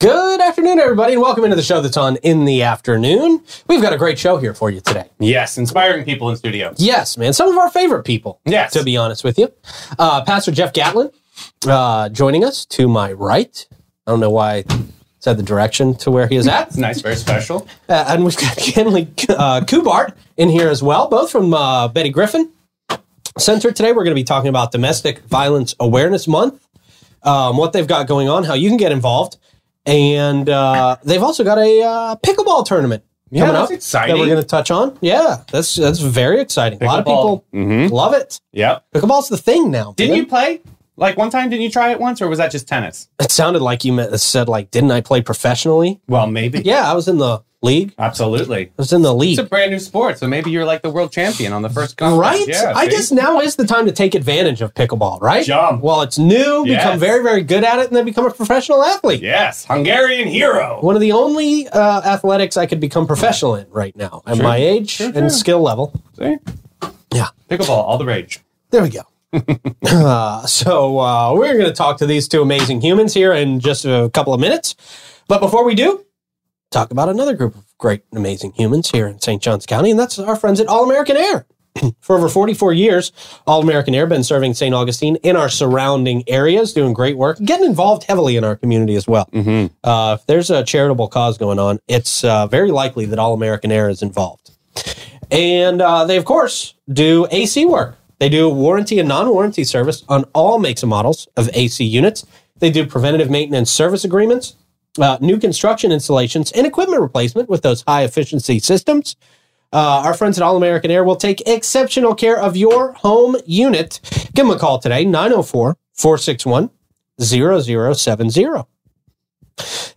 Good afternoon, everybody, and welcome into the show that's on in the afternoon. We've got a great show here for you today. Yes, inspiring people in studio. Yes, man, some of our favorite people. Yes. to be honest with you, uh, Pastor Jeff Gatlin uh, joining us to my right. I don't know why I said the direction to where he is at, It's nice, very special. uh, and we've got Kenzie uh, Kubart in here as well, both from uh, Betty Griffin Center. Today, we're going to be talking about Domestic Violence Awareness Month, um, what they've got going on, how you can get involved, and uh, they've also got a uh, pickleball tournament Yeah, coming that's up exciting. that we're going to touch on. Yeah, that's that's very exciting. A lot of Pickleball. people love it. Yep. Pickleball's the thing now. Didn't man. you play? Like one time, didn't you try it once, or was that just tennis? It sounded like you meant, said like, didn't I play professionally? Well, maybe. Yeah, I was in the league. Absolutely. I was in the league. It's a brand new sport, so maybe you're like the world champion on the first contest. Right? Yeah, I see? guess now is the time to take advantage of pickleball, right? Jump. While it's new, Yes. become very, very good at it, and then become a professional athlete. Yes, Hungarian hero. One of the only uh, athletics I could become professional in right now at Sure. my age Sure, and skill level. See? Yeah. Pickleball, all the rage. There we go. Uh, so uh, we're going to talk to these two amazing humans here in just a couple of minutes. But before we do, talk about another group of great, amazing humans here in St. Johns County, and that's our friends at All American Air. For over 44 years, All American Air been serving St. Augustine in our surrounding areas, doing great work, getting involved heavily in our community as well. Mm-hmm. Uh, if there's a charitable cause going on, it's uh, very likely that All American Air is involved. And uh, they, of course, do AC work. They do warranty and non warranty service on all makes and models of AC units. They do preventative maintenance service agreements, uh, new construction installations, and equipment replacement with those high efficiency systems. Uh, our friends at All American Air will take exceptional care of your home unit. Give them a call today, 904 461 0070.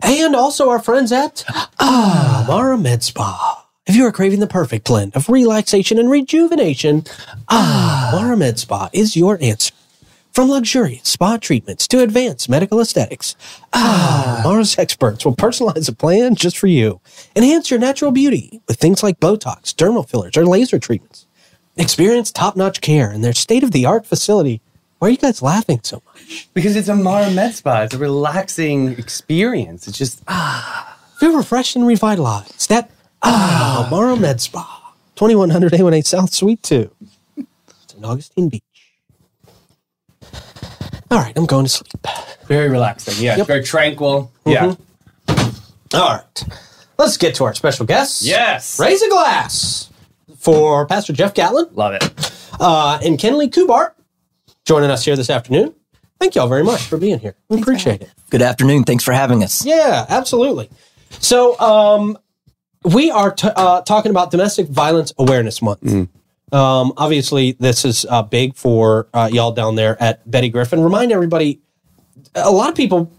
And also our friends at Amara Med Spa. If you are craving the perfect blend of relaxation and rejuvenation, ah, ah. Amara Med Spa is your answer. From luxurious spa treatments to advanced medical aesthetics, ah, Amara's experts will personalize a plan just for you. Enhance your natural beauty with things like Botox, dermal fillers, or laser treatments. Experience top-notch care in their state-of-the-art facility. Why are you guys laughing so much? Because it's a Mara Med Spa. It's a relaxing experience. It's just Feel refreshed and revitalized. That ah, Amara Med Spa, 2100 A1A South Suite 2. It's in Augustine Beach. All right, I'm going to sleep. very relaxing. Yeah, Yep. very tranquil. Yeah. All right, let's get to our special guests. Yes. Raise a glass for Pastor Jeff Gatlin Love it. uh, and Kenzie Kubart joining us here this afternoon. Thank y'all very much for being here. We appreciate it. Good afternoon. Thanks for having us. Yeah, absolutely. So, um, we are t- uh, talking about Domestic Violence Awareness Month. Um, obviously, this is uh, big for uh, y'all down there at Betty Griffin. Remind everybody, a lot of people,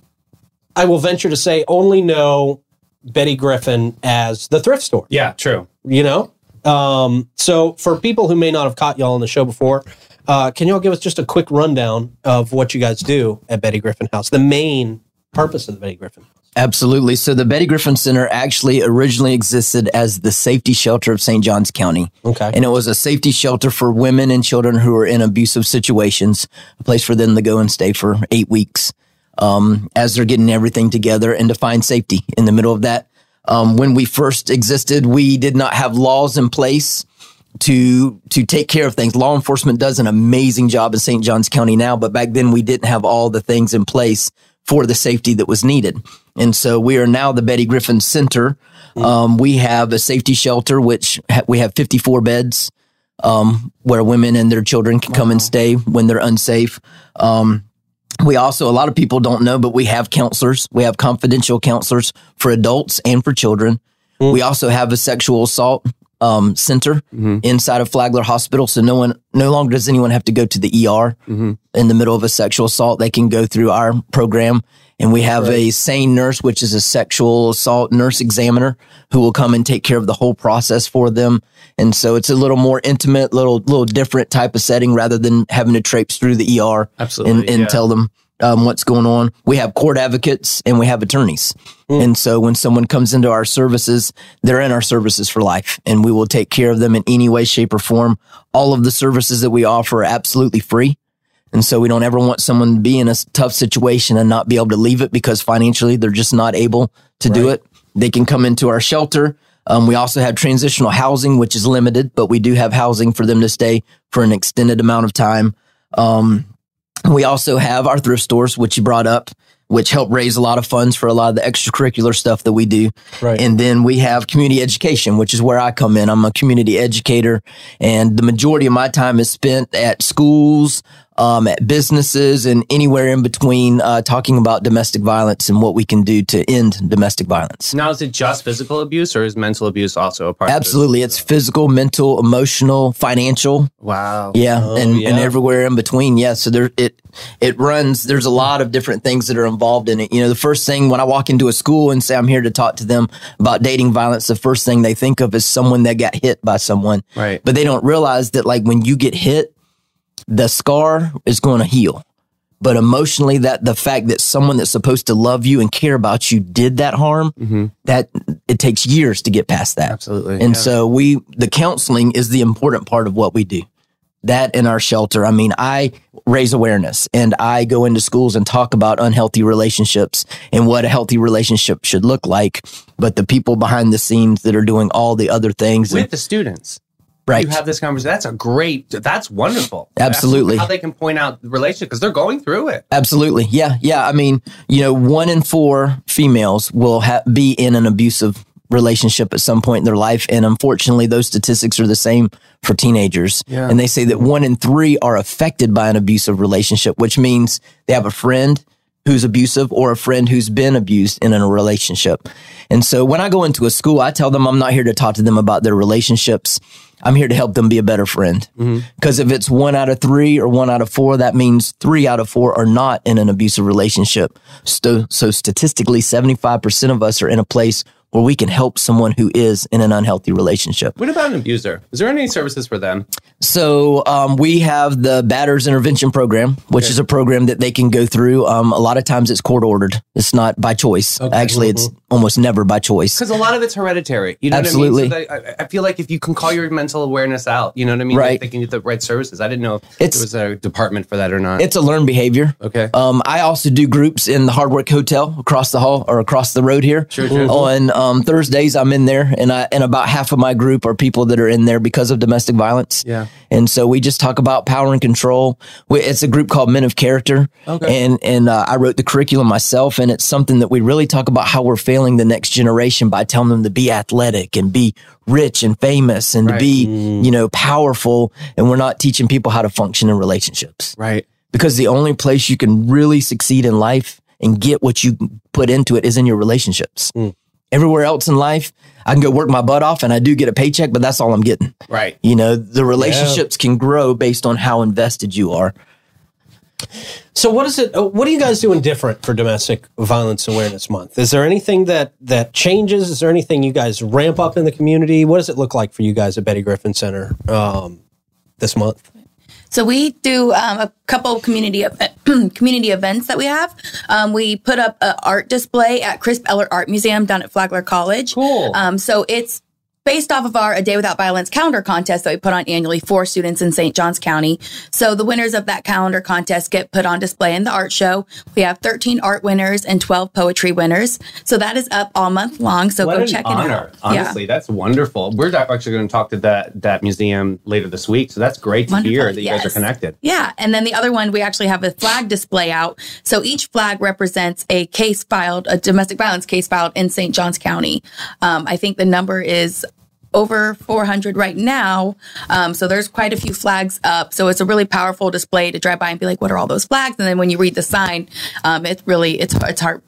I will venture to say, only know Betty Griffin as the thrift store. Yeah, true. You know, um, so for people who may not have caught y'all on the show before, uh, can y'all give us just a quick rundown of what you guys do at Betty Griffin House? The main purpose of the Betty Griffin. Absolutely. So the Betty Griffin Center actually originally existed as the safety shelter of St. Johns County. Okay. And it was a safety shelter for women and children who were in abusive situations, a place for them to go and stay for eight weeks um, as they're getting everything together and to find safety in the middle of that. Um, when we first existed, we did not have laws in place to to take care of things. Law enforcement does an amazing job in St. Johns County now, but back then we didn't have all the things in place for the safety that was needed. And so we are now the Betty Griffin Center. Um, we have a safety shelter, which ha- we have 54 beds um, where women and their children can come and stay when they're unsafe. Um, we also, a lot of people don't know, but we have counselors. We have confidential counselors for adults and for children. We also have a sexual assault um, center inside of Flagler Hospital. So no one, no longer does anyone have to go to the ER in the middle of a sexual assault. They can go through our program. And we have a SANE nurse, which is a sexual assault nurse examiner who will come and take care of the whole process for them. And so it's a little more intimate, little, little different type of setting rather than having to traipse through the ER Absolutely, and, and yeah. tell them um, what's going on. We have court advocates and we have attorneys. And so when someone comes into our services, they're in our services for life and we will take care of them in any way, shape or form. All of the services that we offer are absolutely free. And so we don't ever want someone to be in a tough situation and not be able to leave it because financially they're just not able to do it. They can come into our shelter. Um, we also have transitional housing, which is limited, but we do have housing for them to stay for an extended amount of time. Um, we also have our thrift stores, which you brought up, which help raise a lot of funds for a lot of the extracurricular stuff that we do. Right. And then we have community education, which is where I come in. I'm a community educator, and the majority of my time is spent at schools, um, at businesses, and anywhere in between, uh, talking about domestic violence and what we can do to end domestic violence. Now, is it just physical abuse or is mental abuse also a part of Absolutely. It's physical, mental, emotional, financial. Wow. Yeah, and, and yeah. everywhere in between. Yeah, so there it it runs. There's a lot of different things that are involved in it. You know, the first thing when I walk into a school and say I'm here to talk to them about dating violence, the first thing they think of is someone that got hit by someone. Right. But they don't realize that like when you get hit, the scar is going to heal. But emotionally, that the fact that someone that's supposed to love you and care about you did that harm, mm-hmm. that it takes years to get past that. Absolutely. And yeah. so we, the counseling is the important part of what we do. That in our shelter. I mean, I raise awareness and I go into schools and talk about unhealthy relationships and what a healthy relationship should look like. But the people behind the scenes that are doing all the other things, with and, the students. Right? You have this conversation. That's a great, that's wonderful. Absolutely. How they can point out the relationship because they're going through it. Absolutely. Yeah. Yeah. I mean, you know, one in four females will ha- be in an abusive relationship at some point in their life. And unfortunately, those statistics are the same for teenagers. Yeah. And they say that one in three are affected by an abusive relationship, which means they have a friend who's abusive or a friend who's been abused in a relationship. And so when I go into a school, I tell them I'm not here to talk to them about their relationships. I'm here to help them be a better friend. Mm-hmm. Because if it's one out of three or one out of four, that means three out of four are not in an abusive relationship. So, so statistically, 75% of us are in a place where we can help someone who is in an unhealthy relationship. What about an abuser? Is there any services for them? So um, we have the Batterers Intervention Program, which is a program that they can go through. Um, a lot of times it's court ordered. It's not by choice. Actually, it's almost never by choice. Because a lot of it's hereditary. You know Absolutely. what I mean? So I, I feel like if you can call your mental awareness out, you know what I mean? Right. They can get the right services. I didn't know if It's- there was a department for that or not. It's a learned behavior. okay. Um, I also do groups in the Hard Work Hotel across the hall or across the road here. Sure, sure. On um, Thursdays, I'm in there, and I and about half of my group are people that are in there because of domestic violence. Yeah. and so we just talk about power and control. We, it's a group called Men of Character. Okay. and and uh, I wrote the curriculum myself, and it's something that we really talk about how we're failing the next generation by telling them to be athletic and be rich and famous and Right. to be you know powerful, and we're not teaching people how to function in relationships right. because the only place you can really succeed in life and get what you put into it is in your relationships. Everywhere else in life, I can go work my butt off and I do get a paycheck, but that's all I'm getting. Right. You know, the relationships can grow based on how invested you are. So what is it? uh, What are you guys doing different for Domestic Violence Awareness Month? Is there anything that that changes? Is there anything you guys ramp up in the community? What does it look like for you guys at Betty Griffin Center um, this month? So we do um, a couple community community events that we have. Um, we put up an art display at Crisp-Ellert Art Museum down at Flagler College. Cool. Um, so it's based off of our A Day Without Violence calendar contest that we put on annually for students in St. Johns County. So the winners of that calendar contest get put on display in the art show. We have 13 art winners and 12 poetry winners. So that is up all month long. So What go check honor. it out. Honestly, that's wonderful. We're actually going to talk to that that museum later this week, so that's great to hear Wonderful, that you guys are connected. Yeah. And then the other one, we actually have a flag display out. So each flag represents a case filed, a domestic violence case filed in St. Johns County. Um, I think the number is over 400 right now. Um, so there's quite a few flags up. So it's a really powerful display to drive by and be like, what are all those flags? And then when you read the sign, um, it really, it's, it's heart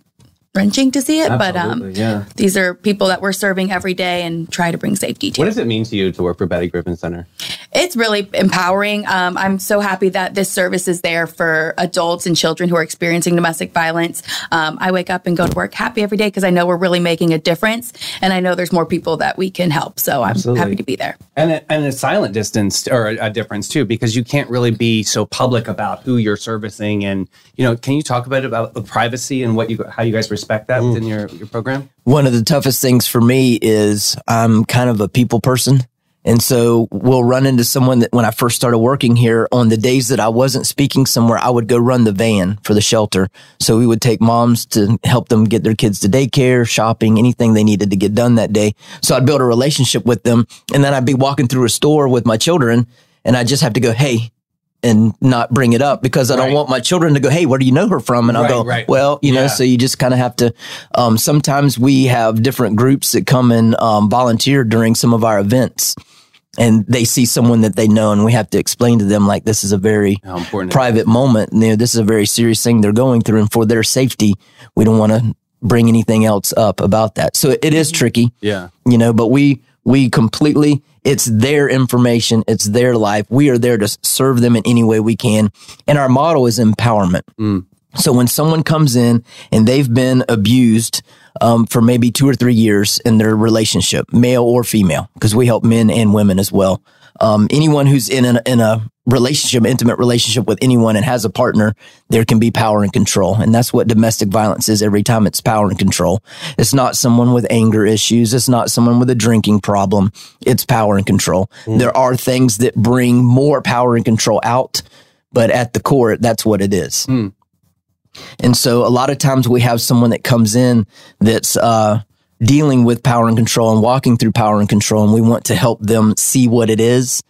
wrenching to see it. But um, yeah. these are people that we're serving every day and try to bring safety to. What does it mean to you to work for Betty Griffin Center? It's really empowering. Um, I'm so happy that this service is there for adults and children who are experiencing domestic violence. Um, I wake up and go to work happy every day because I know we're really making a difference, and I know there's more people that we can help. So I'm Absolutely. happy to be there. And a, and a silent distance or a, a difference too, because you can't really be so public about who you're servicing. And you know, can you talk a bit about the privacy and what you how you guys respect that within your your program? One of the toughest things for me is I'm kind of a people person And so we'll run into someone that when I first started working here on the days that I wasn't speaking somewhere, I would go run the van for the shelter. So we would take moms to help them get their kids to daycare, shopping, anything they needed to get done that day. So I'd build a relationship with them. And then I'd be walking through a store with my children and I just have to go, Hey, and not bring it up because I don't Right. want my children to go, Hey, where do you know her from? And I'll Right, go, right. well, you know, Yeah. so you just kind of have to, um, sometimes we have different groups that come and, um, volunteer during some of our events and they see someone that they know and we have to explain to them like this is a very important. private moment. You know, this is a very serious thing they're going through and for their safety, we don't want to bring anything else up about that. So it is tricky yeah. you know but we we completely it's their information. It's their life. We are there to serve them in any way we can. And our model is empowerment. So when someone comes in and they've been abused um, for maybe two or three years in their relationship male or female because we help men and women as well um, anyone who's in a, in a relationship intimate relationship with anyone and has a partner there can be power and control. And that's what domestic violence is every time it's power and control. It's not someone with anger issues. It's not someone with a drinking problem. It's power and control. There are things that bring more power and control out but at the core that's what it is. And so a lot of times we have someone that comes in that's uh, dealing with power and control and walking through power and control, and we want to help them see what it is,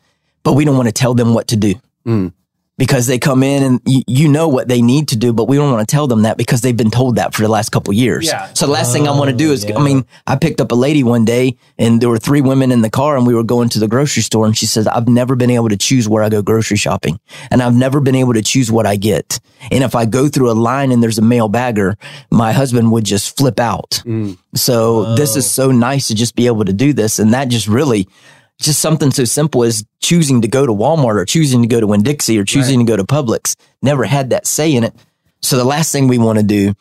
but we don't want to tell them what to do. Mm. Because they come in and you, you know what they need to do, but we don't want to tell them that because they've been told that for the last couple of years. Yeah. So the last thing I want to do oh, is, I mean, I picked up a lady one day and there were three women in the car and we were going to the grocery store and she said, I've never been able to choose where I go grocery shopping and I've never been able to choose what I get. And if I go through a line and there's a male bagger, my husband would just flip out. Mm. So this is oh. so nice to just be able to do this. And that just really, just something so simple as choosing to go to Walmart or choosing to go to Winn-Dixie or choosing to go to Publix. Never had that say in it. So the last thing we want to do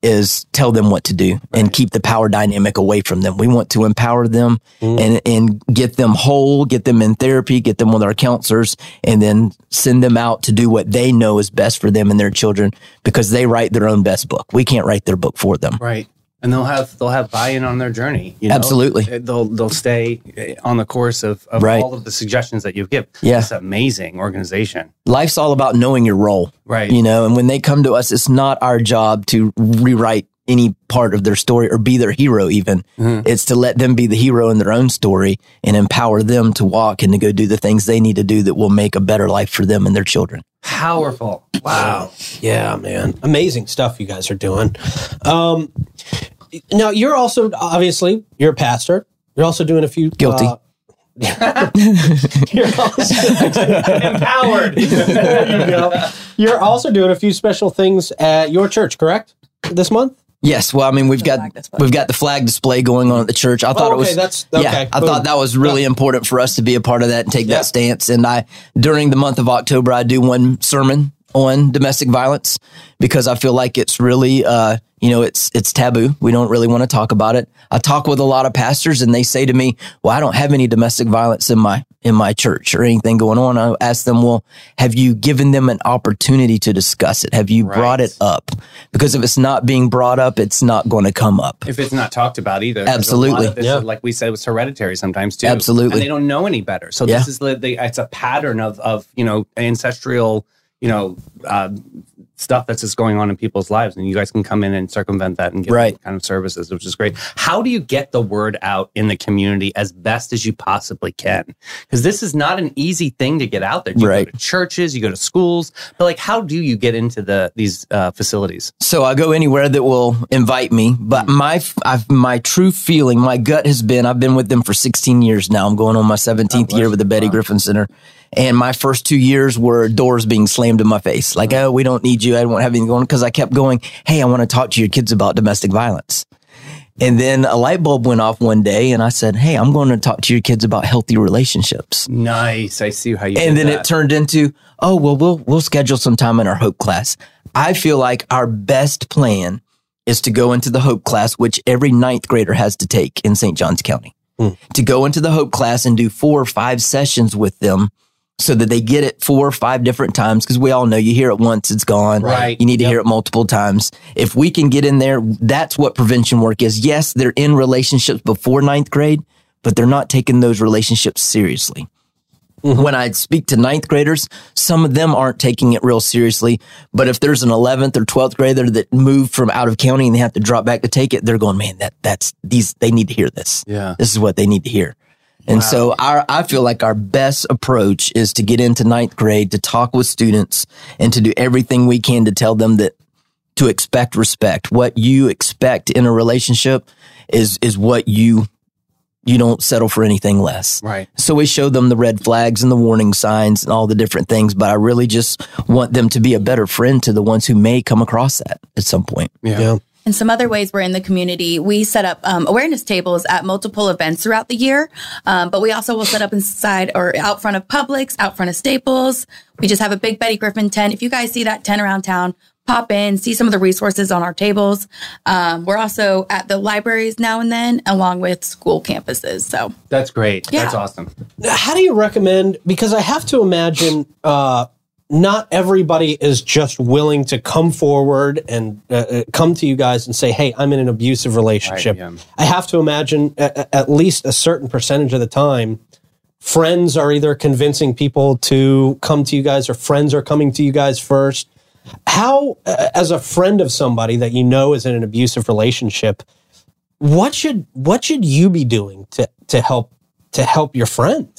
is tell them what to do and keep the power dynamic away from them. We want to empower them mm. and, and get them whole, get them in therapy, get them with our counselors, and then send them out to do what they know is best for them and their children because they write their own best book. We can't write their book for them. Right. And they'll have they'll have buy-in on their journey. You know? Absolutely. They'll they'll stay on the course of, of Right. all of the suggestions that you give. Yeah. It's amazing organization. Life's all about knowing your role. Right. You know, and when they come to us, it's not our job to rewrite any part of their story or be their hero even. It's to let them be the hero in their own story and empower them to walk and to go do the things they need to do that will make a better life for them and their children. Powerful. Wow. Yeah, man. Amazing stuff you guys are doing. Um, now, you're also, obviously, you're a pastor. You're also doing a few. Guilty. uh, you're also empowered. there you go. You're also doing a few special things at your church, correct? This month? Yes, well, I mean, we've got we've got the flag display going on at the church. I thought Oh, it was okay, that's- yeah. okay, I boom. thought that was really important for us to be a part of that and take Yeah. that stance. And I during the month of October, I do one sermon on domestic violence because I feel like it's really uh, you know it's it's taboo. We don't really want to talk about it. I talk with a lot of pastors and they say to me, "Well, I don't have any domestic violence in my in my church or anything going on." I ask them, "Well, have you given them an opportunity to discuss it? Have you brought it up? Because if it's not being brought up, it's not going to come up." If it's not talked about either, Absolutely. this, Yeah. Like we said, it was hereditary sometimes too. Absolutely. And they don't know any better. So Yeah. this is the, the it's a pattern of of you know ancestral you know uh, stuff that's just going on in people's lives, and you guys can come in and circumvent that and get Right. kind of services, which is great. How do you get the word out in the community as best as you possibly can? Because this is not an easy thing to get out there. You Right. go to churches, you go to schools, but like, how do you get into the these uh, facilities? So I go anywhere that will invite me. But my I've, my true feeling, my gut has been I've been with them for 16 years now. I'm going on my 17th year with the Betty Griffin Center. And my first two years were doors being slammed in my face. Like, oh, we don't need you. I don't have anything going because I kept going, hey, I want to talk to your kids about domestic violence. And then a light bulb went off one day and I said, hey, I'm going to talk to your kids about healthy relationships. Nice. I see how you. And did then that. it turned into, oh, well, we'll, we'll schedule some time in our Hope class. I feel like our best plan is to go into the Hope class, which every ninth grader has to take in St. Johns County, hmm. to go into the Hope class and do four or five sessions with them so that they get it four or five different times. Cause we all know you hear it once, it's gone. Right. You need to Yep. hear it multiple times. If we can get in there, that's what prevention work is. Yes, they're in relationships before ninth grade, but they're not taking those relationships seriously. Mm-hmm. When I speak to ninth graders, some of them aren't taking it real seriously. But if there's an 11th or 12th grader that moved from out of county and they have to drop back to take it, they're going, man, that, that's these, they need to hear this. Yeah. This is what they need to hear. And so our, I feel like our best approach is to get into ninth grade, to talk with students and to do everything we can to tell them that to expect respect. What you expect in a relationship is, is what you, you don't settle for anything less. Right. So we show them the red flags and the warning signs and all the different things, but I really just want them to be a better friend to the ones who may come across that at some point. Yeah. Yeah. And some other ways we're in the community, we set up um, awareness tables at multiple events throughout the year. Um, but we also will set up inside or out front of Publix, out front of Staples. We just have a big Betty Griffin tent. If you guys see that tent around town, pop in, see some of the resources on our tables. Um, we're also at the libraries now and then, along with school campuses. So That's great. Yeah. That's awesome. How do you recommend? Because I have to imagine uh, not everybody is just willing to come forward and uh, uh, come to you guys and say, "Hey, I'm in an abusive relationship." Yeah. I have to imagine at, at least a certain percentage of the time, friends are either convincing people to come to you guys, or friends are coming to you guys first. How, as a friend of somebody that you know is in an abusive relationship, what should what should you be doing to to help to help your friend?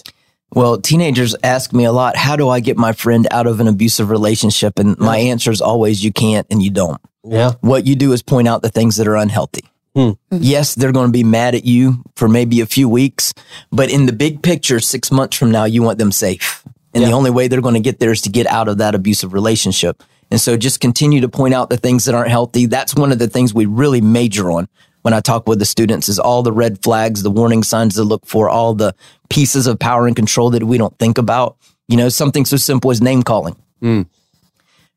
Well, teenagers ask me a lot, how do I get my friend out of an abusive relationship? And my answer is always you can't and you don't. Yeah. What you do is point out the things that are unhealthy. Hmm. Yes, they're going to be mad at you for maybe a few weeks, but in the big picture, six months from now, you want them safe. And the only way they're going to get there is to get out of that abusive relationship. And so just continue to point out the things that aren't healthy. That's one of the things we really major on when I talk with the students is all the red flags, the warning signs to look for, all the pieces of power and control that we don't think about. You know, something so simple as name calling. Hmm.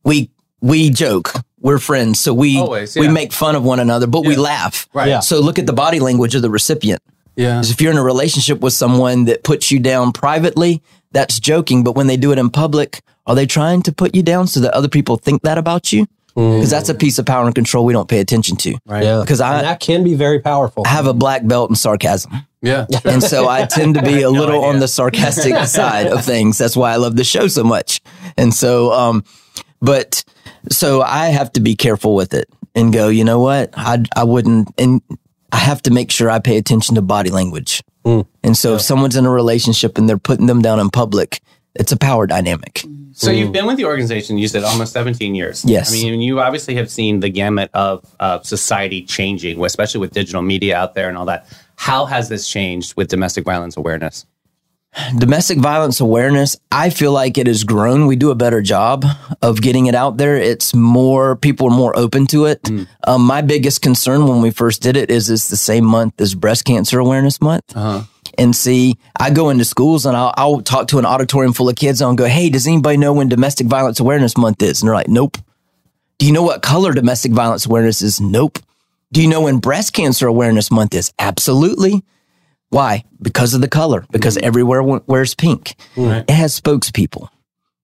We we joke. We're friends, so we Always, we make fun of one another, but we laugh. Right. Yeah. So look at the body language of the recipient. Yeah. 'Cause if you're in a relationship with someone that puts you down privately, that's joking. But when they do it in public, are they trying to put you down so that other people think that about you? Because that's a piece of power and control we don't pay attention to. Right. Yeah. Because I, And that can be very powerful. I have a black belt in sarcasm. Yeah. And so I tend to be a little idea. on the sarcastic side of things. That's why I love the show so much. And so, um, but so I have to be careful with it and go, you know what? I, I wouldn't, and I have to make sure I pay attention to body language. And so if someone's in a relationship and they're putting them down in public, it's a power dynamic. So you've been with the organization, you said almost 17 years. Yes. I mean, you obviously have seen the gamut of uh, society changing, especially with digital media out there and all that. How has this changed with domestic violence awareness? domestic violence awareness, I feel like it has grown. We do a better job of getting it out there. It's more people are more open to it. Um, my biggest concern when we first did it is it's the same month as Breast Cancer Awareness Month. And see, I go into schools and I'll, I'll talk to an auditorium full of kids and I'll go, Hey, does anybody know when Domestic Violence Awareness Month is? And they're like, Nope. Do you know what color domestic violence awareness is? Nope. Do you know when breast cancer awareness month is? Absolutely. Why? Because of the color, because mm-hmm. everywhere w- wears pink. It has spokespeople.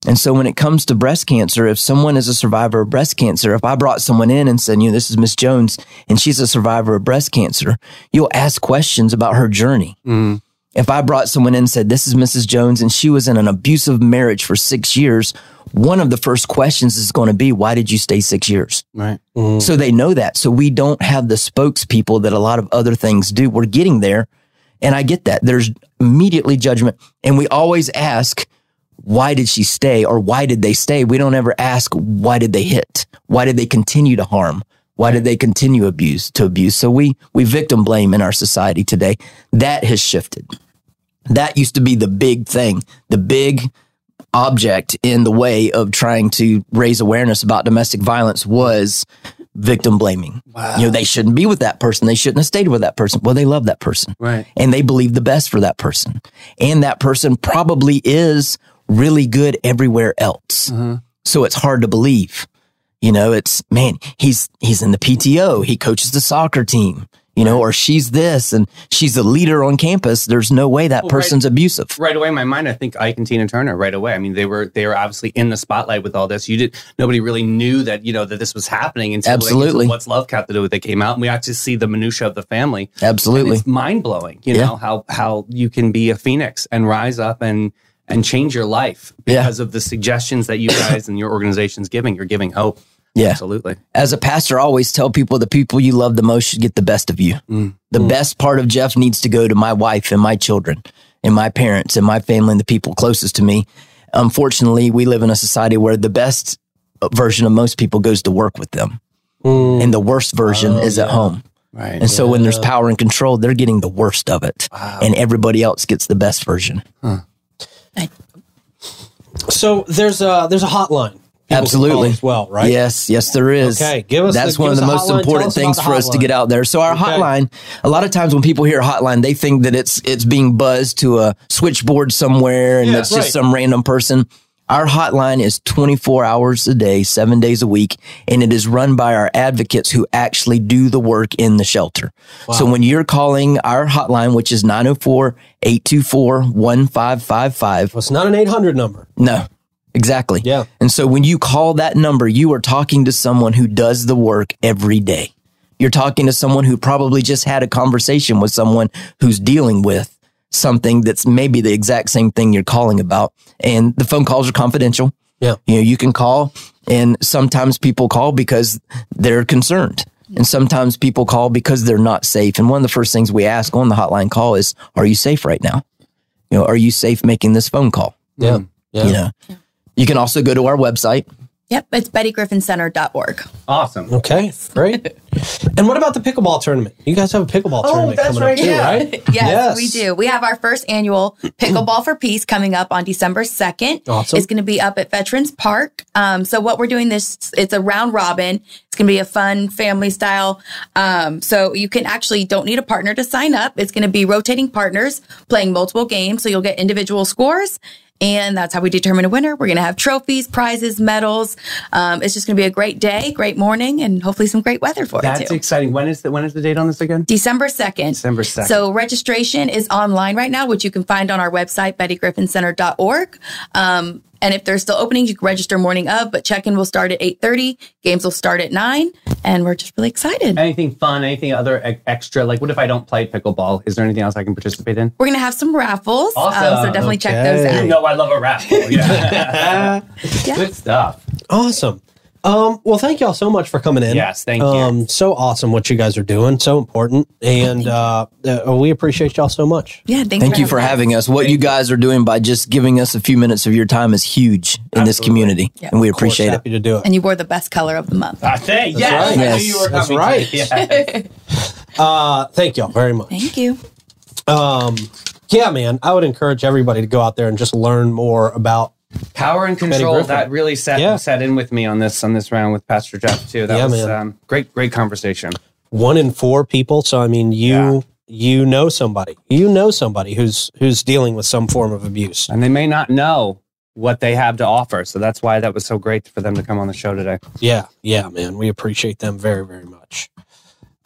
And so when it comes to breast cancer, if someone is a survivor of breast cancer, if I brought someone in and said, you know, this is Miss Jones and she's a survivor of breast cancer, you'll ask questions about her journey. Mm-hmm. If I brought someone in and said, this is Mrs. Jones and she was in an abusive marriage for six years, one of the first questions is going to be, why did you stay six years? Right. Mm-hmm. So they know that. So we don't have the spokespeople that a lot of other things do. We're getting there. And I get that. There's immediately judgment. And we always ask, why did she stay or why did they stay? We don't ever ask, why did they hit? Why did they continue to harm? Why did they continue abuse to abuse? So we, we victim blame in our society today. That has shifted. That used to be the big thing, the big object in the way of trying to raise awareness about domestic violence was victim blaming. You know, they shouldn't be with that person. They shouldn't have stayed with that person. Well, they love that person. Right. And they believe the best for that person. And that person probably is really good everywhere else. Mm-hmm. So it's hard to believe. You know, it's man, he's he's in the PTO, he coaches the soccer team. you know, or she's this and she's a leader on campus. There's no way that Well, right. person's abusive. right away in my mind, I think Ike and Tina Turner right away. I mean, they were they were obviously in the spotlight with all this. You did nobody really knew that you know that this was happening until Absolutely. until what's love got to do with it came out, and we actually see the minutia of the family. Absolutely. Mind blowing. You Yeah. know how how you can be a phoenix and rise up and and change your life Yeah. because of the suggestions that you guys and your organization's giving. You're giving hope. Yeah. absolutely. As a pastor, I always tell people the people you love the most should get the best of you. Mm. The best part of Jeff needs to go to my wife and my children and my parents and my family and the people closest to me. Unfortunately, we live in a society where the best version of most people goes to work with them Mm. and the worst version Oh, is at yeah. home. Right. And so when there's power and control, they're getting the worst of it and everybody else gets the best version. So there's a there's a hotline. Absolutely. as well, right? Yes, yes, there is. Okay, give us That's the- one of the most hotline. Important things for us to get out there. So our Okay. hotline, a lot of times when people hear hotline, they think that it's it's being buzzed to a switchboard somewhere and Yeah, that's just some random person. Our hotline is 24 hours a day, seven days a week, and it is run by our advocates who actually do the work in the shelter. So when you're calling our hotline, which is 904 824 1555, Well, it's not an 800 number. no, exactly. Yeah. And so when you call that number, you are talking to someone who does the work every day. You're talking to someone who probably just had a conversation with someone who's dealing with something that's maybe the exact same thing you're calling about. And the phone calls are confidential. Yeah. You know, you can call and sometimes people call because they're concerned. And sometimes people call because they're not safe. And one of the first things we ask on the hotline call is, are you safe right now? You know, are you safe making this phone call? Yeah. Mm. Yeah. You know, you can also go to our website. Yep, it's bettygriffincenter.org. Awesome. Okay, great. and what about the pickleball tournament? You guys have a pickleball tournament that's coming right, up too, yeah. right? Yes, we do. We have our first annual Pickleball for Peace coming up on December 2nd. Awesome. It's going to be up at Veterans Park. Um, so what we're doing this, it's a round robin. It's going to be a fun family style. Um, so you can actually don't need a partner to sign up. It's going to be rotating partners playing multiple games. So you'll get individual scores. And that's how we determine a winner. We're going to have trophies, prizes, medals. Um, it's just going to be a great day, great morning, and hopefully some great weather for it That's too. exciting. When is the when is the date on this again? December 2nd. December 2nd. So registration is online right now, which you can find on our website, bettygriffincenter.org. Um, and if there's still openings, you can register morning of, but check-in will start at 8.30. Games will start at 9. And we're just really excited. Anything fun? Anything other e- extra? Like, what if I don't play pickleball? Is there anything else I can participate in? We're going to have some raffles. Um, so Awesome. definitely check those out. You know, I love a raffle. Yeah. Yeah. Good stuff. Awesome. Um, well, thank y'all so much for coming in. Yes, thank you. Um, so awesome what you guys are doing. So important. And uh, uh, we appreciate y'all so much. Yeah, thanks Thank you for having us. What you guys are doing by just giving us a few minutes of your time is huge in this community, Yeah. and we Of course, appreciate it. happy to do it. And you wore the best color of the month. I say yes. right. I knew you were that's coming. right. Yes. Uh, thank y'all very much. Thank you. Um, yeah, man, I would encourage everybody to go out there and just learn more about. Power and control that really set Yeah. set in with me on this on this round with Pastor Jeff too. That Yeah, was man. um, great great conversation. one in four people. So I mean, you Yeah. you know somebody, you know somebody who's who's dealing with some form of abuse. And they may not know what they have to offer. So that's why that was so great for them to come on the show today. Yeah, yeah, man, we appreciate them very very much.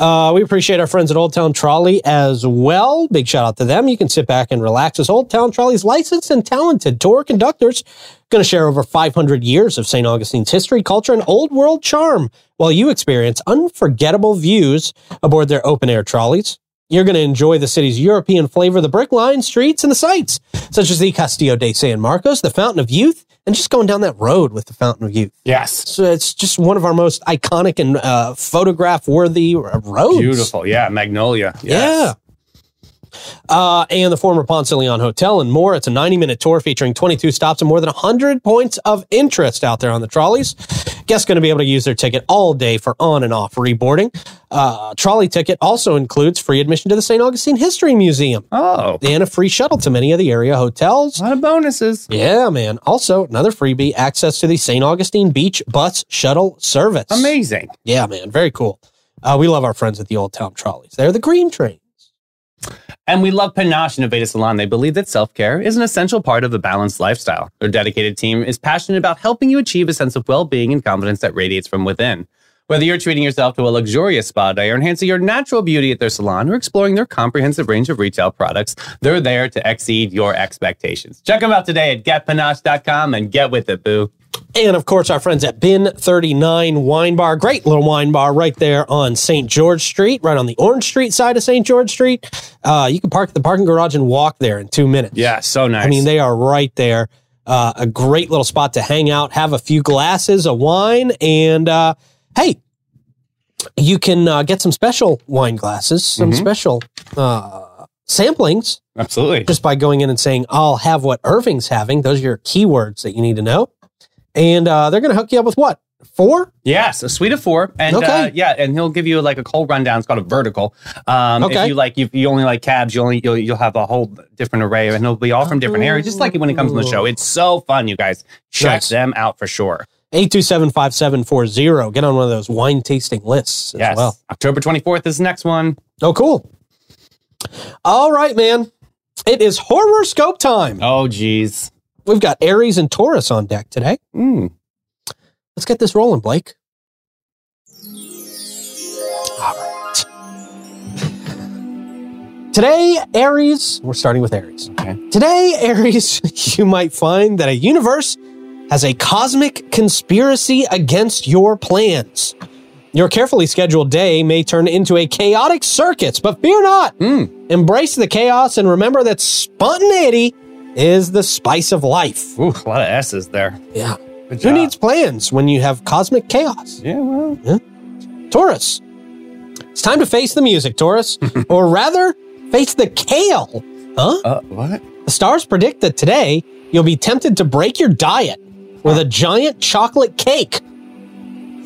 Uh, we appreciate our friends at Old Town Trolley as well. Big shout out to them. You can sit back and relax as Old Town Trolley's licensed and talented tour conductors going to share over 500 years of St. Augustine's history, culture, and old world charm while you experience unforgettable views aboard their open air trolleys. You're going to enjoy the city's European flavor, the brick lined streets and the sights, such as the Castillo de San Marcos, the Fountain of Youth, and just going down that road with the Fountain of Youth. Yes. So it's just one of our most iconic and uh, photograph worthy roads. Beautiful. Yeah. Magnolia. Yes. Yeah. Uh, and the former Ponce de Leon Hotel and more. It's a 90 minute tour featuring 22 stops and more than 100 points of interest out there on the trolleys. Guests going to be able to use their ticket all day for on and off reboarding. Uh, trolley ticket also includes free admission to the St. Augustine History Museum Oh, and a free shuttle to many of the area hotels. a lot of bonuses. Yeah, man. Also, another freebie access to the St. Augustine Beach Bus Shuttle Service. Amazing. Yeah, man. Very cool. Uh, we love our friends at the Old Town Trolleys. They're the green train. And we love Panache and Aveda Salon. They believe that self care is an essential part of a balanced lifestyle. Their dedicated team is passionate about helping you achieve a sense of well being and confidence that radiates from within. Whether you're treating yourself to a luxurious spa day or enhancing your natural beauty at their salon or exploring their comprehensive range of retail products, they're there to exceed your expectations. Check them out today at getpanache.com and get with it, boo. And of course, our friends at Bin 39 Wine Bar, great little wine bar right there on St. George Street, right on the Orange Street side of St. George Street. Uh, you can park at the parking garage and walk there in two minutes. Yeah, so nice. I mean, they are right there. Uh, a great little spot to hang out, have a few glasses of wine, and uh, hey, you can uh, get some special wine glasses, some Mhm. special uh, samplings Absolutely. just by going in and saying, I'll have what Irving's having. Those are your keywords that you need to know. And uh, they're going to hook you up with what? Four? Yes, a suite of four, and Okay. uh, yeah, and he'll give you like a whole rundown. It's called a vertical. Um, Okay. If you like, if you only like cabs, you only you'll, you'll have a whole different array, and it'll be all from different areas, just like when it comes to the show. It's so fun, you guys. Check Nice. them out for sure. 827 5740. Get on one of those wine tasting lists as Yes, well. October twenty fourth is the next one. Oh, cool. All right, man. It is horoscope time. Oh, geez. We've got Aries and Taurus on deck today. Mm. Let's get this rolling, Blake. All right. Today, Aries, we're starting with Aries. Okay. Today, Aries, you might find that a universe has a cosmic conspiracy against your plans. Your carefully scheduled day may turn into a chaotic circus, but fear not. Mm. Embrace the chaos and remember that spontaneity is the spice of life. Ooh, a lot of S's there. Yeah. Good Who job. needs plans when you have cosmic chaos? Yeah, well, Taurus. It's time to face the music, Taurus. or rather, face the kale. Huh? uh, what? The stars predict that today you'll be tempted to break your diet with a giant chocolate cake.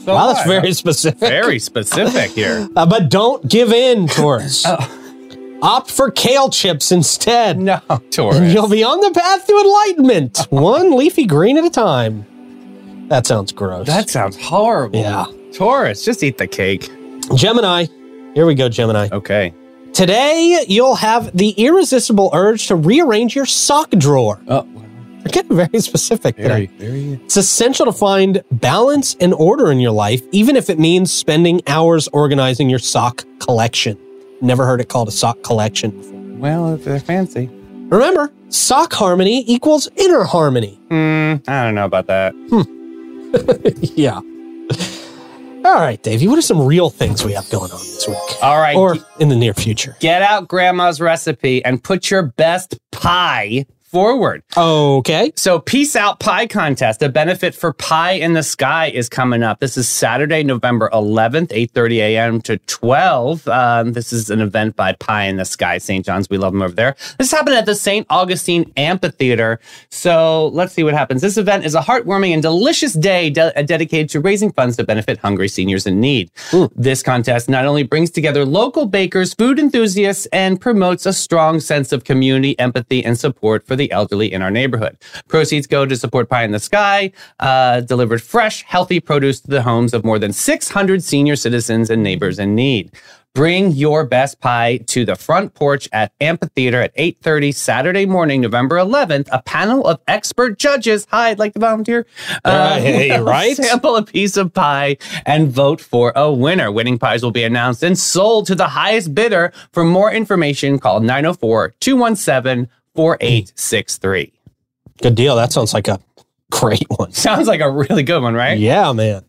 So wow, that's what? very specific. very specific here. Uh, but don't give in, Taurus. Opt for kale chips instead. No, Taurus. you'll be on the path to enlightenment, one leafy green at a time. That sounds gross. That sounds horrible. Yeah. Taurus, just eat the cake. Gemini. Here we go, Gemini. Okay. Today, you'll have the irresistible urge to rearrange your sock drawer. Oh, We're getting very specific very, today. very. It's essential to find balance and order in your life, even if it means spending hours organizing your sock collection. Never heard it called a sock collection before. Well, if they're fancy. Remember, sock harmony equals inner harmony. Hmm, I don't know about that. Hmm. yeah. All right, Davey, what are some real things we have going on this week? All right. Or in the near future? get out grandma's recipe and put your best pie forward. Okay. So, Peace Out Pie Contest, a benefit for Pie in the Sky, is coming up. This is Saturday, November 11th, 8.30 a.m. to 12. Um, this is an event by Pie in the Sky, St. John's. We love them over there. This happened at the St. Augustine Amphitheater. So, let's see what happens. This event is a heartwarming and delicious day de- dedicated to raising funds to benefit hungry seniors in need. This contest not only brings together local bakers, food enthusiasts, and promotes a strong sense of community, empathy, and support for the elderly in our neighborhood. Proceeds go to support Pie in the Sky, uh, delivered fresh, healthy produce to the homes of more than 600 senior citizens and neighbors in need. Bring your best pie to the front porch at Amphitheater at 8:30 Saturday morning, November 11th. A panel of expert judges. Hi, I'd like to volunteer. Uh, hey, right? Sample a piece of pie and vote for a winner. Winning pies will be announced and sold to the highest bidder. For more information, call 904 217 4863. Good deal. That sounds like a great one. Sounds like a really good one, right? Yeah, man.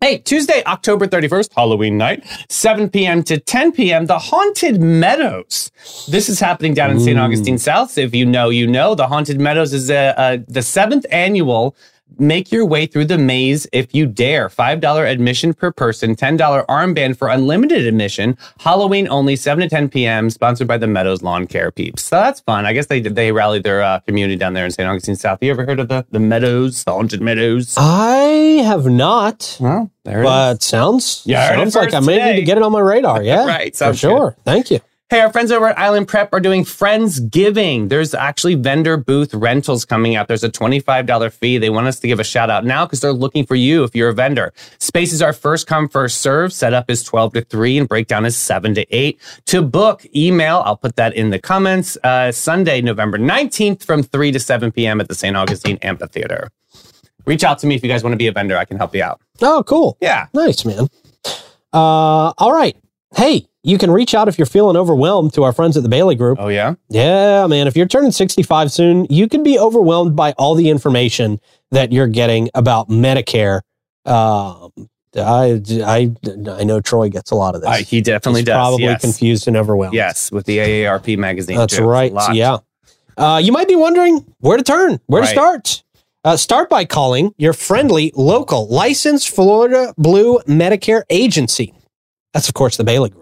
Hey, Tuesday, October 31st, Halloween night, 7 p.m. to 10 p.m., the Haunted Meadows. This is happening down in St. Augustine South. If you know, you know. The Haunted Meadows is uh, uh, the seventh annual Make your way through the maze if you dare. $5 admission per person, $10 armband for unlimited admission. Halloween only, 7 to 10 p.m., sponsored by the Meadows Lawn Care Peeps. So that's fun. I guess they they rallied their uh, community down there in St. Augustine South. You ever heard of the, the Meadows, the Haunted Meadows? I have not, Well, there it is. but sounds You heard it sounds like I may today. need to get it on my radar. Yeah, Right, for sounds sure. Thank you. Hey, our friends over at Island Prep are doing Friendsgiving. There's actually vendor booth rentals coming out. There's a $25 fee. They want us to give a shout out now because they're looking for you if you're a vendor. Spaces are first come, first serve. Setup is 12 to 3 and breakdown is 7 to 8. To book, email, I'll put that in the comments, uh, Sunday, November 19th from 3 to 7 p.m. at the St. Augustine Amphitheater. Reach out to me if you guys want to be a vendor. I can help you out. Oh, cool. Yeah. Nice, man. Uh, all right. Hey, you can reach out if you're feeling overwhelmed to our friends at the Bailey Group. Oh yeah. Yeah, man. If you're turning 65 soon, you can be overwhelmed by all the information that you're getting about Medicare. Um, I, I, I know Troy gets a lot of this. Uh, he definitely He's does. Probably yes. confused and overwhelmed. Yes, with the AARP magazine. That's too. Right. Yeah. Uh, you might be wondering where to turn, where to start. Uh, start by calling your friendly, local, licensed Florida Blue Medicare agency. That's, of course, the Bailey Group.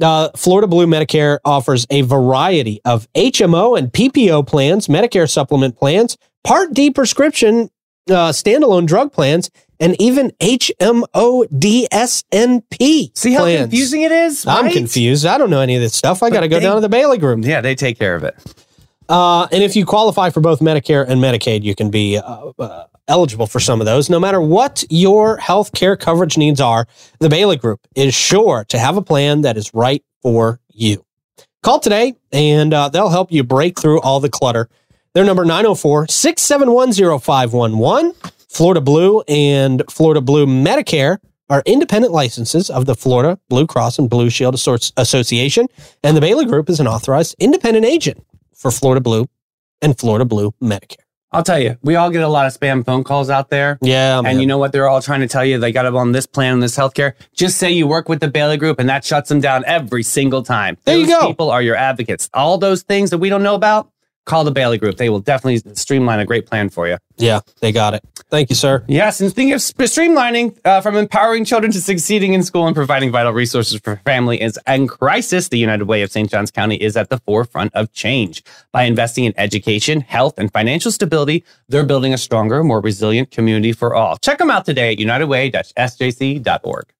Uh, Florida Blue Medicare offers a variety of HMO and PPO plans, Medicare supplement plans, Part D prescription uh, standalone drug plans, and even HMO DSNP See how plans. confusing it is? I'm confused. I don't know any of this stuff. I got to go they- down to the Bailey Group. Yeah, they take care of it. Uh, and if you qualify for both Medicare and Medicaid, you can be uh, uh, eligible for some of those. No matter what your health care coverage needs are, the Bailey Group is sure to have a plan that is right for you. Call today and uh, they'll help you break through all the clutter. Their number 904 671 0511. Florida Blue and Florida Blue Medicare are independent licenses of the Florida Blue Cross and Blue Shield Association, and the Bailey Group is an authorized independent agent for Florida Blue and Florida Blue Medicare. I'll tell you, we all get a lot of spam phone calls out there. Yeah, And you know what they're all trying to tell you? They got them on this plan and this healthcare. Just say you work with the Bailey Group and that shuts them down every single time. There you go. people are your advocates. All those things that we don't know about, call the Bailey Group. They will definitely streamline a great plan for you. yeah, they got it. Thank you, sir. Yes, and speaking of streamlining, uh, from empowering children to succeeding in school and providing vital resources for families in crisis, the United Way of St. Johns County is at the forefront of change. By investing in education, health, and financial stability, they're building a stronger, more resilient community for all. Check them out today at unitedway-sjc.org.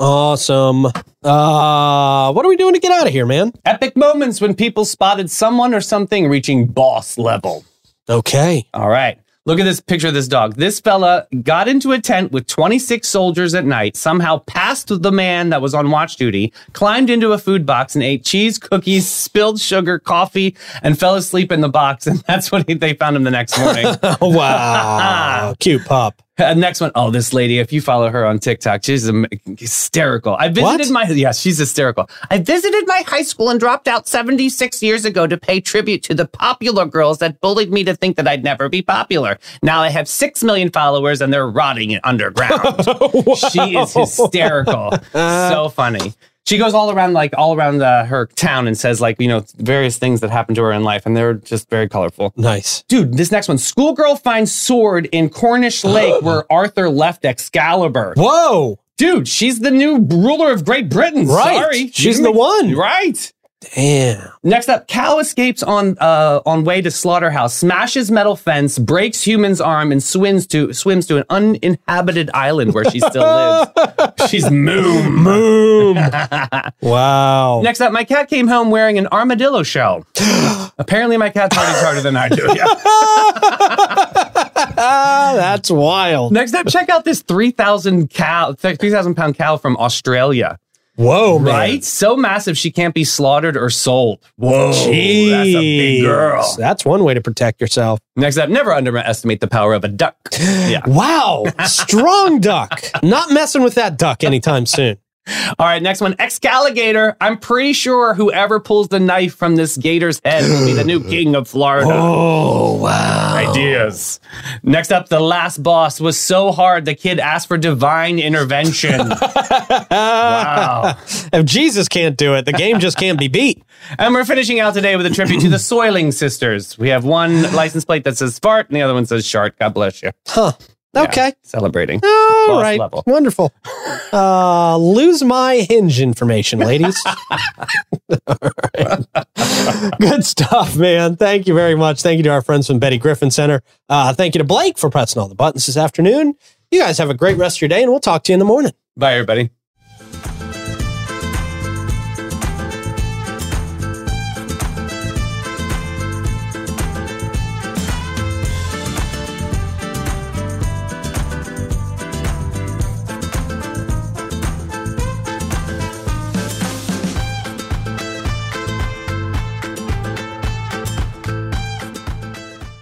Awesome. Uh, what are we doing to get out of here, man? Epic moments when people spotted someone or something reaching boss level. Okay. All right. Look at this picture of this dog. This fella got into a tent with 26 soldiers at night, somehow passed the man that was on watch duty, climbed into a food box and ate cheese, cookies, spilled sugar, coffee, and fell asleep in the box. And that's what he, they found him the next morning. Wow. Cute pup. Uh, next one. Oh, this lady, if you follow her on TikTok, she's hysterical. I visited What? my, yes, she's hysterical. I visited my high school and dropped out 76 years ago to pay tribute to the popular girls that bullied me to think that I'd never be popular. Now I have 6 million followers and they're rotting underground. she is hysterical. so funny. She goes all around, like all around uh, her town and says, like, you know, various things that happened to her in life. And they're just very colorful. Nice. Dude, this next one. Schoolgirl finds sword in Cornish Lake where Arthur left Excalibur. Whoa. Dude, she's the new ruler of Great Britain. Right. Sorry. She's the one. Right. Damn. Next up, cow escapes on uh, on way to slaughterhouse, smashes metal fence, breaks human's arm, and swims to swims to an uninhabited island where she still lives. She's moom. Boom. wow. Next up, my cat came home wearing an armadillo shell. Apparently, my cat parties harder than I do. Yeah. Ah, that's wild. Next up, check out this 3,000 cow, 3,000 pound cow from Australia. Whoa, man. Right? So massive she can't be slaughtered or sold. Whoa. That's a big girl. That's one way to protect yourself. Next up, never underestimate the power of a duck. Yeah. Wow. Strong duck. Not messing with that duck anytime soon. All right, next one, Excaligator. I'm pretty sure whoever pulls the knife from this gator's head will be the new king of Florida. Oh, wow. Ideas. Next up, the last boss was so hard the kid asked for divine intervention. wow. If Jesus can't do it, the game just can't be beat. And we're finishing out today with a tribute to the Soiling sisters. We have one license plate that says fart and the other one says shark. God bless you. Huh. Okay. Celebrating. All right. level. Wonderful. Uh, lose my hinge information, ladies. All right. Good stuff, man. Thank you very much. Thank you to our friends from Betty Griffin Center. Uh, thank you to Blake for pressing all the buttons this afternoon. You guys have a great rest of your day, and we'll talk to you in the morning. Bye, everybody.